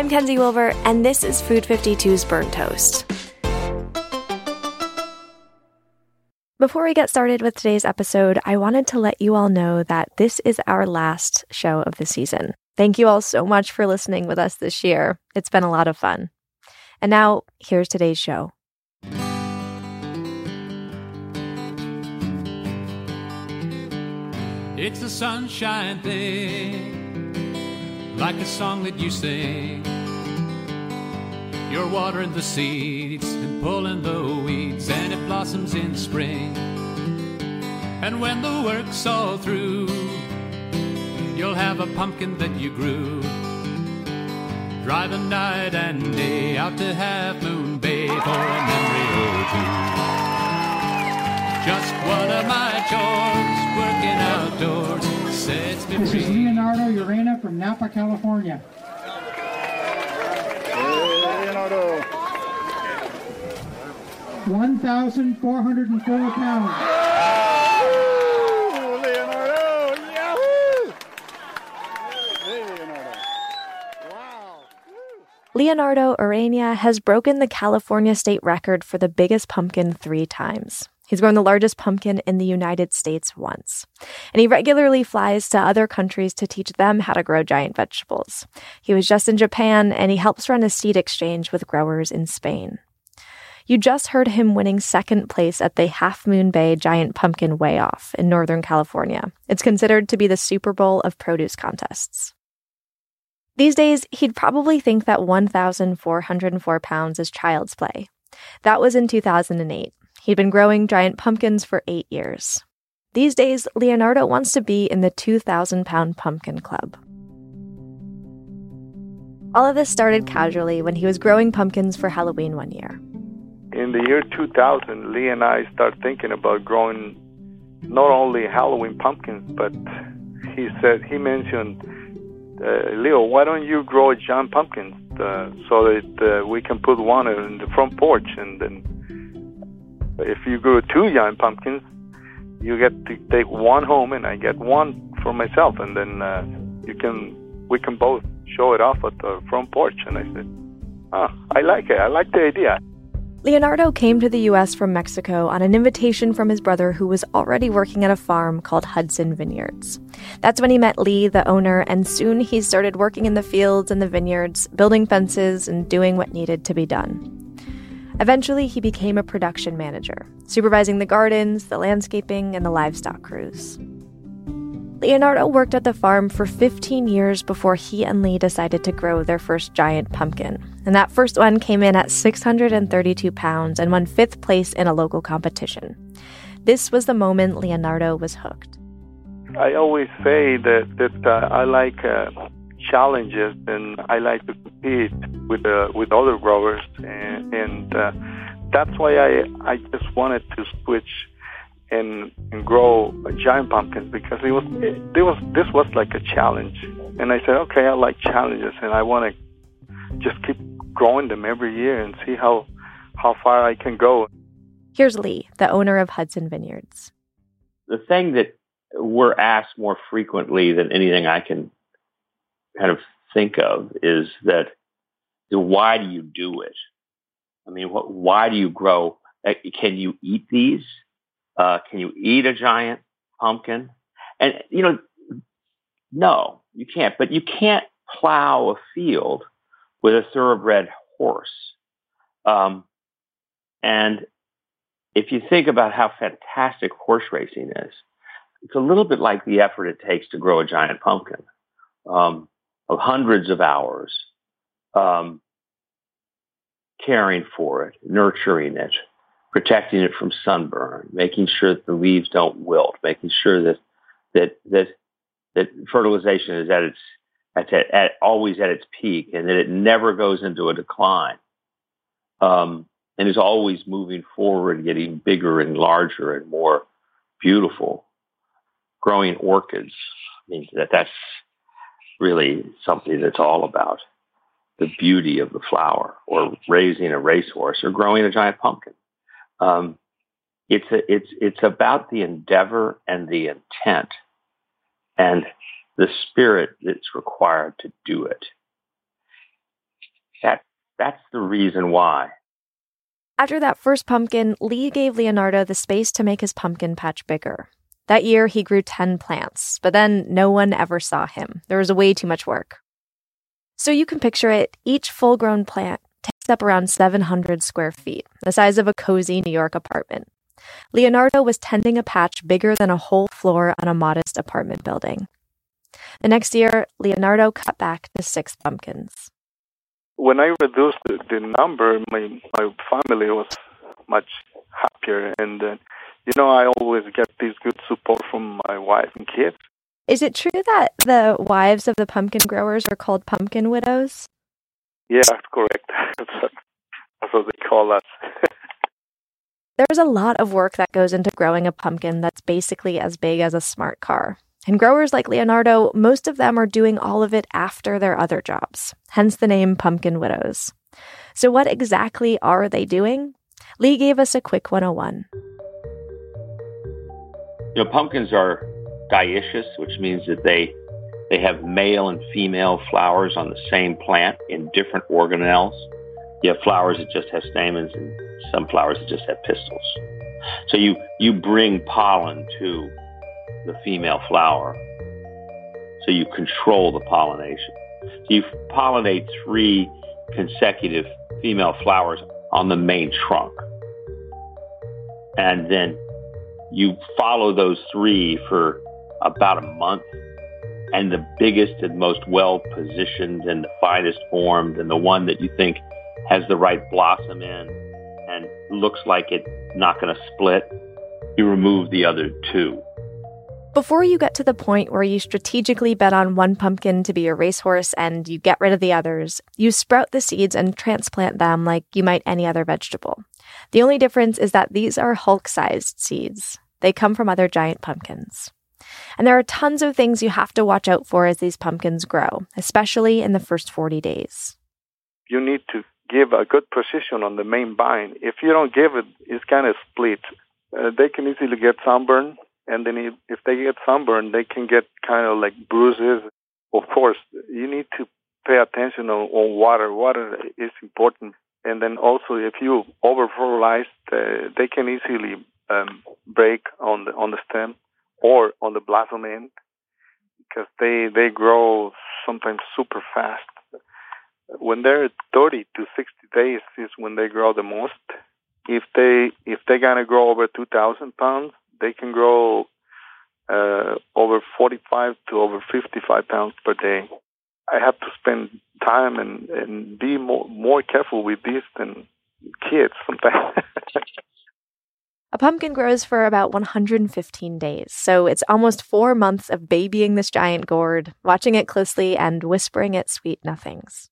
I'm Kenzie Wilbur, and this is Food 52's Burnt Toast. Before we get started with today's episode, I wanted to let you all know that this is our last show of the season. Thank you all so much for listening with us this year. It's been a lot of fun. And now, here's today's show. It's a sunshine thing like a song that you sing. You're watering the seeds and pulling the weeds, and it blossoms in spring. And when the work's all through, you'll have a pumpkin that you grew. Driving night and day out to Half Moon Bay for a memory or two. Just one of my chores, working outdoors, This is. Leonardo Urena from Napa, California. Leonardo. 1,404 pounds. Leonardo. Yahoo! Leonardo. Wow. Leonardo Urena has broken the California state record for the biggest pumpkin three times. He's grown the largest pumpkin in the United States once. And he regularly flies to other countries to teach them how to grow giant vegetables. He was just in Japan and he helps run a seed exchange with growers in Spain. You just heard him winning second place at the Half Moon Bay Giant Pumpkin Weigh Off in Northern California. It's considered to be the Super Bowl of produce contests. These days, he'd probably think that 1,404 pounds is child's play. That was in 2008. He'd been growing giant pumpkins for eight years. These days, Leonardo wants to be in the 2,000 pound pumpkin club. All of this started casually when he was growing pumpkins for Halloween one year. In the year 2000, Lee and I started thinking about growing not only Halloween pumpkins, but he said he mentioned, uh, Leo, why don't you grow giant pumpkins uh, so that uh, we can put one in the front porch, and then if you grow two giant pumpkins, you get to take one home, and I get one for myself, and then uh, you can we can both show it off at the front porch. And I said, oh, I like it. I like the idea. Leonardo came to the US from Mexico on an invitation from his brother who was already working at a farm called Hudson Vineyards. That's when he met Lee, the owner, and soon he started working in the fields and the vineyards, building fences and doing what needed to be done. Eventually, he became a production manager, supervising the gardens, the landscaping, and the livestock crews. Leonardo worked at the farm for 15 years before he and Lee decided to grow their first giant pumpkin. And that first one came in at 632 pounds and won fifth place in a local competition. This was the moment Leonardo was hooked. I always say that that uh, I like uh, challenges and I like to compete with uh, with other growers, and, and uh, that's why I I just wanted to switch and and grow giant pumpkins because it was it, it was this was like a challenge, and I said okay I like challenges and I want to just keep growing them every year and see how how far I can go. Here's Lee, the owner of Hudson Vineyards. The thing that we're asked more frequently than anything I can kind of think of is that why do you do it? I mean, what, why do you grow? Uh, can you eat these? Uh, can you eat a giant pumpkin? And, you know, no, you can't. But you can't plow a field with a thoroughbred horse. Um, and if you think about how fantastic horse racing is, it's a little bit like the effort it takes to grow a giant pumpkin um, of hundreds of hours um, caring for it, nurturing it, protecting it from sunburn, making sure that the leaves don't wilt, making sure that that that that fertilization is at its at, at always at its peak and that it never goes into a decline. Um, and is always moving forward, getting bigger and larger and more beautiful. Growing orchids, I mean, that, that's really something that's all about the beauty of the flower, or raising a racehorse, or growing a giant pumpkin. Um, it's a, it's it's about the endeavor and the intent, and the spirit that's required to do it. That that's the reason why after that first pumpkin, Lee gave Leonardo the space to make his pumpkin patch bigger. That year, he grew 10 plants, but then no one ever saw him. There was way too much work. So you can picture it each full grown plant takes up around 700 square feet, the size of a cozy New York apartment. Leonardo was tending a patch bigger than a whole floor on a modest apartment building. The next year, Leonardo cut back to six pumpkins when I reduced the, number, my my family was much happier, and uh, you know I always get this good support from my wife and kids. Is it true that the wives of the pumpkin growers are called pumpkin widows? Yeah, that's correct. that's what they call us. There's a lot of work that goes into growing a pumpkin that's basically as big as a smart car. And growers like Leonardo, most of them are doing all of it after their other jobs, hence the name Pumpkin Widows. So, what exactly are they doing? Lee gave us a quick 101. You know, pumpkins are dioecious, which means that they they have male and female flowers on the same plant in different organelles. You have flowers that just have stamens and some flowers that just have pistils. So you you bring pollen to the female flower. So you control the pollination. So you pollinate three consecutive female flowers on the main trunk. And then you follow those three for about a month. And the biggest and most well positioned and the finest formed and the one that you think has the right blossom in and looks like it's not going to split, you remove the other two. Before you get to the point where you strategically bet on one pumpkin to be a racehorse and you get rid of the others, you sprout the seeds and transplant them like you might any other vegetable. The only difference is that these are Hulk sized seeds. They come from other giant pumpkins. And there are tons of things you have to watch out for as these pumpkins grow, especially in the first 40 days. You need to give a good position on the main vine. If you don't give it, it's kind of split. Uh, they can easily get sunburn and then if, if they get sunburned, they can get kind of like bruises. Of course, you need to pay attention on, on water. Water is important. And then also, if you over fertilize, uh, they can easily um, break on the on the stem or on the blossom end because they they grow sometimes super fast. When they're 30 to 60 days is when they grow the most. If they if they're gonna grow over 2,000 pounds, they can grow uh, over 45 to over 55 pounds per day. I have to spend time and, and be more, more careful with this than kids sometimes. A pumpkin grows for about 115 days, so it's almost four months of babying this giant gourd, watching it closely, and whispering its sweet nothings.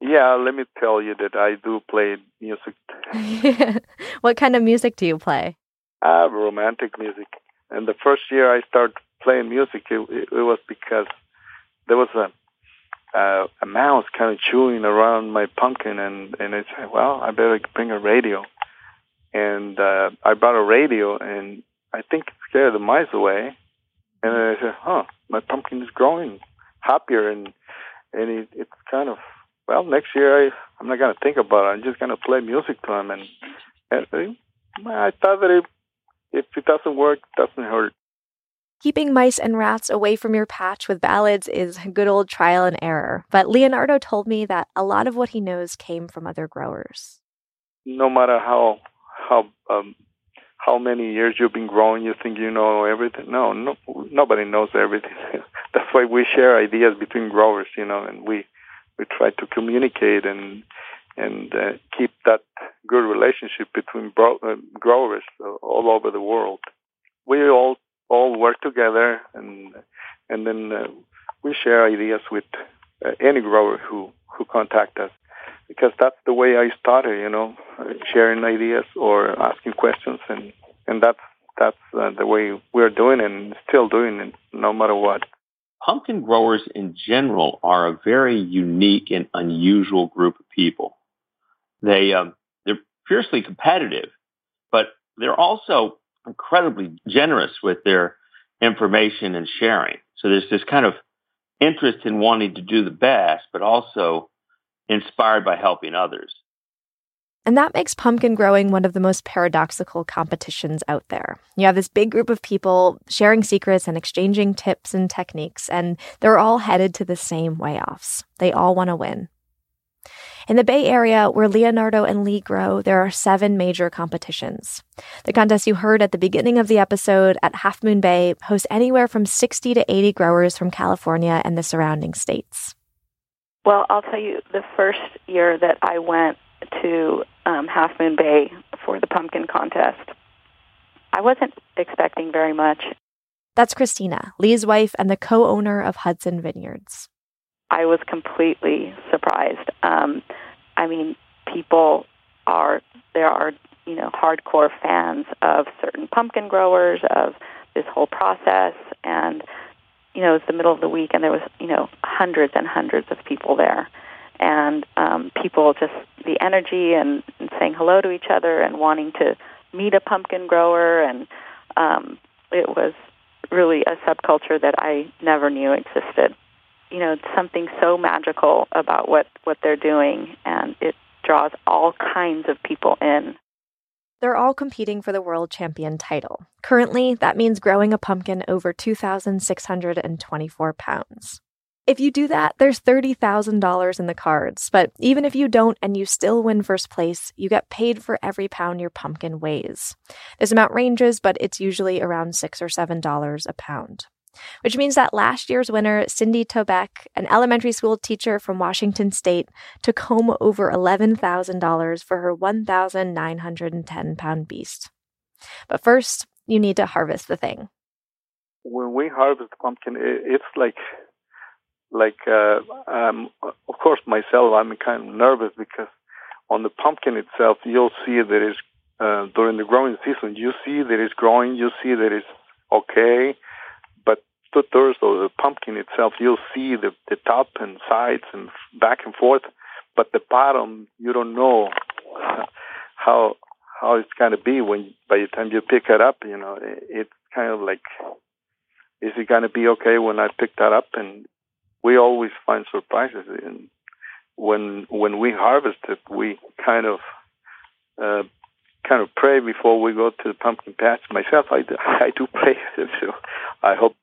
Yeah, let me tell you that I do play music. what kind of music do you play? Uh, romantic music. And the first year I started playing music, it, it, it was because there was a a mouse kind of chewing around my pumpkin, and and I said, well, I better bring a radio, and uh, I brought a radio, and I think it scared the mice away, and I said, huh, my pumpkin is growing happier, and and it, it's kind of well, next year I I'm not gonna think about it. I'm just gonna play music to him, and, and I thought that it, if it doesn't work, it doesn't hurt. Keeping mice and rats away from your patch with ballads is a good old trial and error. But Leonardo told me that a lot of what he knows came from other growers. No matter how how um, how many years you've been growing, you think you know everything. No, no, nobody knows everything. That's why we share ideas between growers, you know, and we we try to communicate and and uh, keep that good relationship between bro- uh, growers all over the world. We all all work together and and then uh, we share ideas with uh, any grower who who contact us because that's the way I started, you know, sharing ideas or asking questions, and and that's that's uh, the way we're doing and still doing it, no matter what. Pumpkin growers in general are a very unique and unusual group of people. They um, they're fiercely competitive, but they're also incredibly generous with their information and sharing. So there's this kind of interest in wanting to do the best, but also inspired by helping others. And that makes pumpkin growing one of the most paradoxical competitions out there. You have this big group of people sharing secrets and exchanging tips and techniques, and they're all headed to the same weigh offs. They all want to win. In the Bay Area, where Leonardo and Lee grow, there are seven major competitions. The contest you heard at the beginning of the episode at Half Moon Bay hosts anywhere from 60 to 80 growers from California and the surrounding states. Well, I'll tell you, the first year that I went to um, Half Moon Bay for the pumpkin contest, I wasn't expecting very much. That's Christina, Lee's wife and the co owner of Hudson Vineyards. I was completely surprised. Um, I mean, people are there are you know hardcore fans of certain pumpkin growers of this whole process, and you know it's the middle of the week, and there was you know hundreds and hundreds of people there, and um, people just the energy and, and saying hello to each other and wanting to meet a pumpkin grower, and um, it was really a subculture that I never knew existed you know something so magical about what what they're doing and it draws all kinds of people in they're all competing for the world champion title. Currently, that means growing a pumpkin over 2,624 pounds. If you do that, there's $30,000 in the cards. But even if you don't and you still win first place, you get paid for every pound your pumpkin weighs. This amount ranges, but it's usually around 6 or $7 a pound which means that last year's winner, Cindy Tobeck, an elementary school teacher from Washington State, took home over $11,000 for her 1,910 pound beast. But first, you need to harvest the thing. When we harvest the pumpkin, it's like, like, uh, um, of course, myself, I'm kind of nervous because on the pumpkin itself, you'll see that it's uh, during the growing season, you see that it's growing, you see that it's okay, two thirds of the pumpkin itself, you'll see the, the top and sides and back and forth, but the bottom, you don't know how how it's going to be when by the time you pick it up. You know, it, it's kind of like, is it going to be okay when I pick that up? And we always find surprises. And when when we harvest it, we kind of uh, kind of pray before we go to the pumpkin patch. Myself, I do, I do pray. So I hope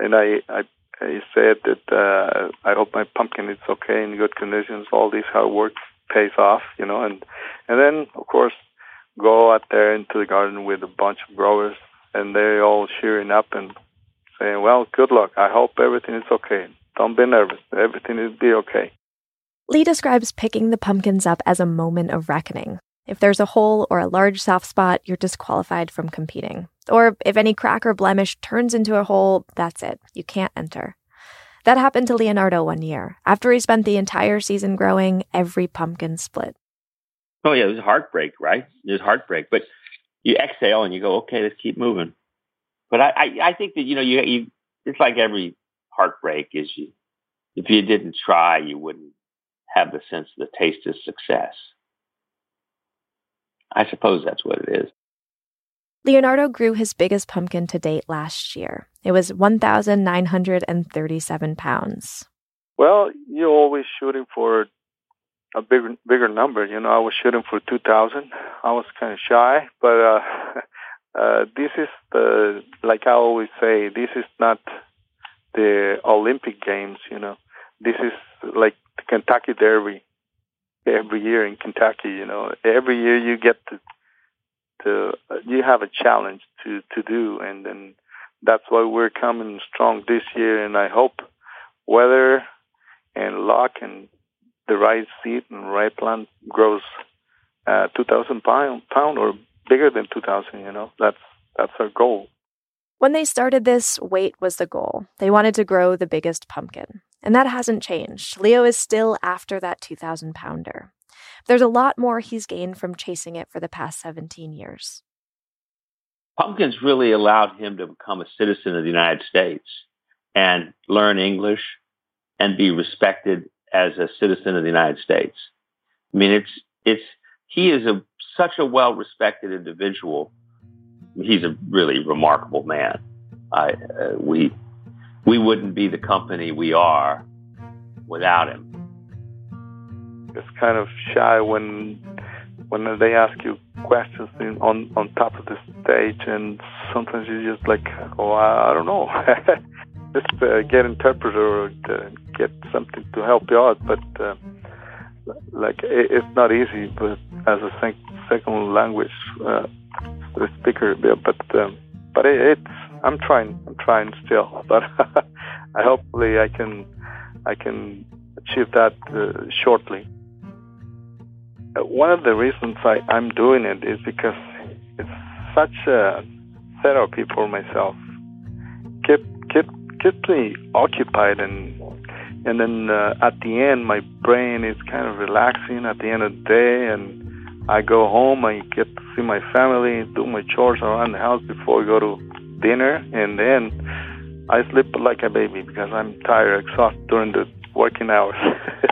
and I I, I said that uh, I hope my pumpkin is okay in good conditions. All this hard work pays off, you know, and and then of course go out there into the garden with a bunch of growers, and they're all cheering up and saying, "Well, good luck. I hope everything is okay. Don't be nervous. Everything will be okay." Lee describes picking the pumpkins up as a moment of reckoning. If there's a hole or a large soft spot, you're disqualified from competing. Or if any crack or blemish turns into a hole, that's it. You can't enter. That happened to Leonardo one year. After he spent the entire season growing, every pumpkin split. Oh yeah, it was heartbreak, right? It was heartbreak. But you exhale and you go, okay, let's keep moving. But I, I, I think that you know, you, you, it's like every heartbreak is you, if you didn't try, you wouldn't have the sense of the taste of success. I suppose that's what it is. Leonardo grew his biggest pumpkin to date last year. It was 1,937 pounds. Well, you're always shooting for a bigger bigger number. You know, I was shooting for 2,000. I was kind of shy, but uh, uh, this is the like I always say, this is not the Olympic Games. You know, this is like the Kentucky Derby every year in Kentucky. You know, every year you get to to you have a challenge to to do, and then that's why we're coming strong this year. And I hope weather and luck and the right seed and right plant grows uh, 2,000 pound, pound or bigger than 2,000. You know, that's that's our goal. When they started this, weight was the goal. They wanted to grow the biggest pumpkin. And that hasn't changed. Leo is still after that 2,000 pounder. There's a lot more he's gained from chasing it for the past 17 years. Pumpkins really allowed him to become a citizen of the United States and learn English and be respected as a citizen of the United States. I mean, it's it's he is a such a well respected individual. He's a really remarkable man. I uh, we we wouldn't be the company we are without him. It's kind of shy when when they ask you questions in, on on top of the stage, and sometimes you're just like, oh, I, I don't know, just uh, get interpreter or uh, get something to help you out. But uh, like, it, it's not easy, but as a sec- second language uh, speaker, but um, but it, it's I'm trying. I'm trying still, but I hopefully I can I can achieve that uh, shortly. Uh, one of the reasons I, I'm doing it is because it's such a therapy for myself. Keep keep keep me occupied and and then uh, at the end my brain is kind of relaxing at the end of the day and I go home I get to see my family do my chores around the house before I go to dinner, and then I sleep like a baby because I'm tired, exhausted during the working hours.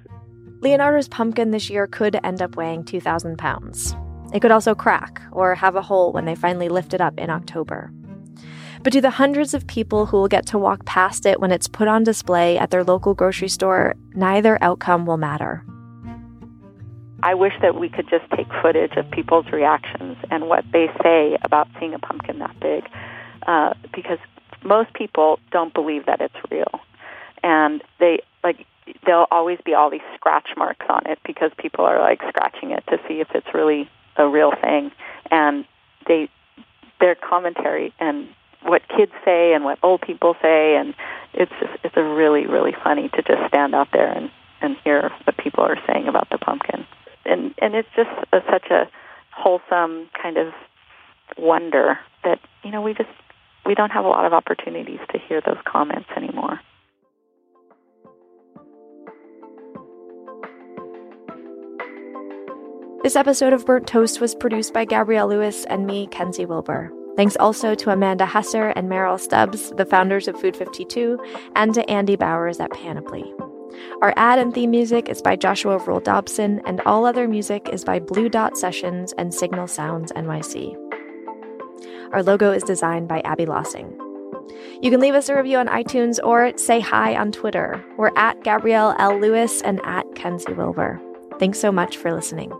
Leonardo's pumpkin this year could end up weighing 2,000 pounds. It could also crack or have a hole when they finally lift it up in October. But to the hundreds of people who will get to walk past it when it's put on display at their local grocery store, neither outcome will matter. I wish that we could just take footage of people's reactions and what they say about seeing a pumpkin that big uh, because most people don't believe that it's real, and they like there'll always be all these scratch marks on it because people are like scratching it to see if it's really a real thing, and they their commentary and what kids say and what old people say and it's just it's a really really funny to just stand out there and and hear what people are saying about the pumpkin. And and it's just a, such a wholesome kind of wonder that you know we just we don't have a lot of opportunities to hear those comments anymore. This episode of Burnt Toast was produced by Gabrielle Lewis and me, Kenzie Wilbur. Thanks also to Amanda Hesser and Merrill Stubbs, the founders of Food 52, and to Andy Bowers at Panoply. Our ad and theme music is by Joshua Roll Dobson, and all other music is by Blue Dot Sessions and Signal Sounds NYC. Our logo is designed by Abbey Lossing. You can leave us a review on iTunes or say hi on Twitter. We're at Gabrielle L. Lewis and at Kenzie Wilbur. Thanks so much for listening.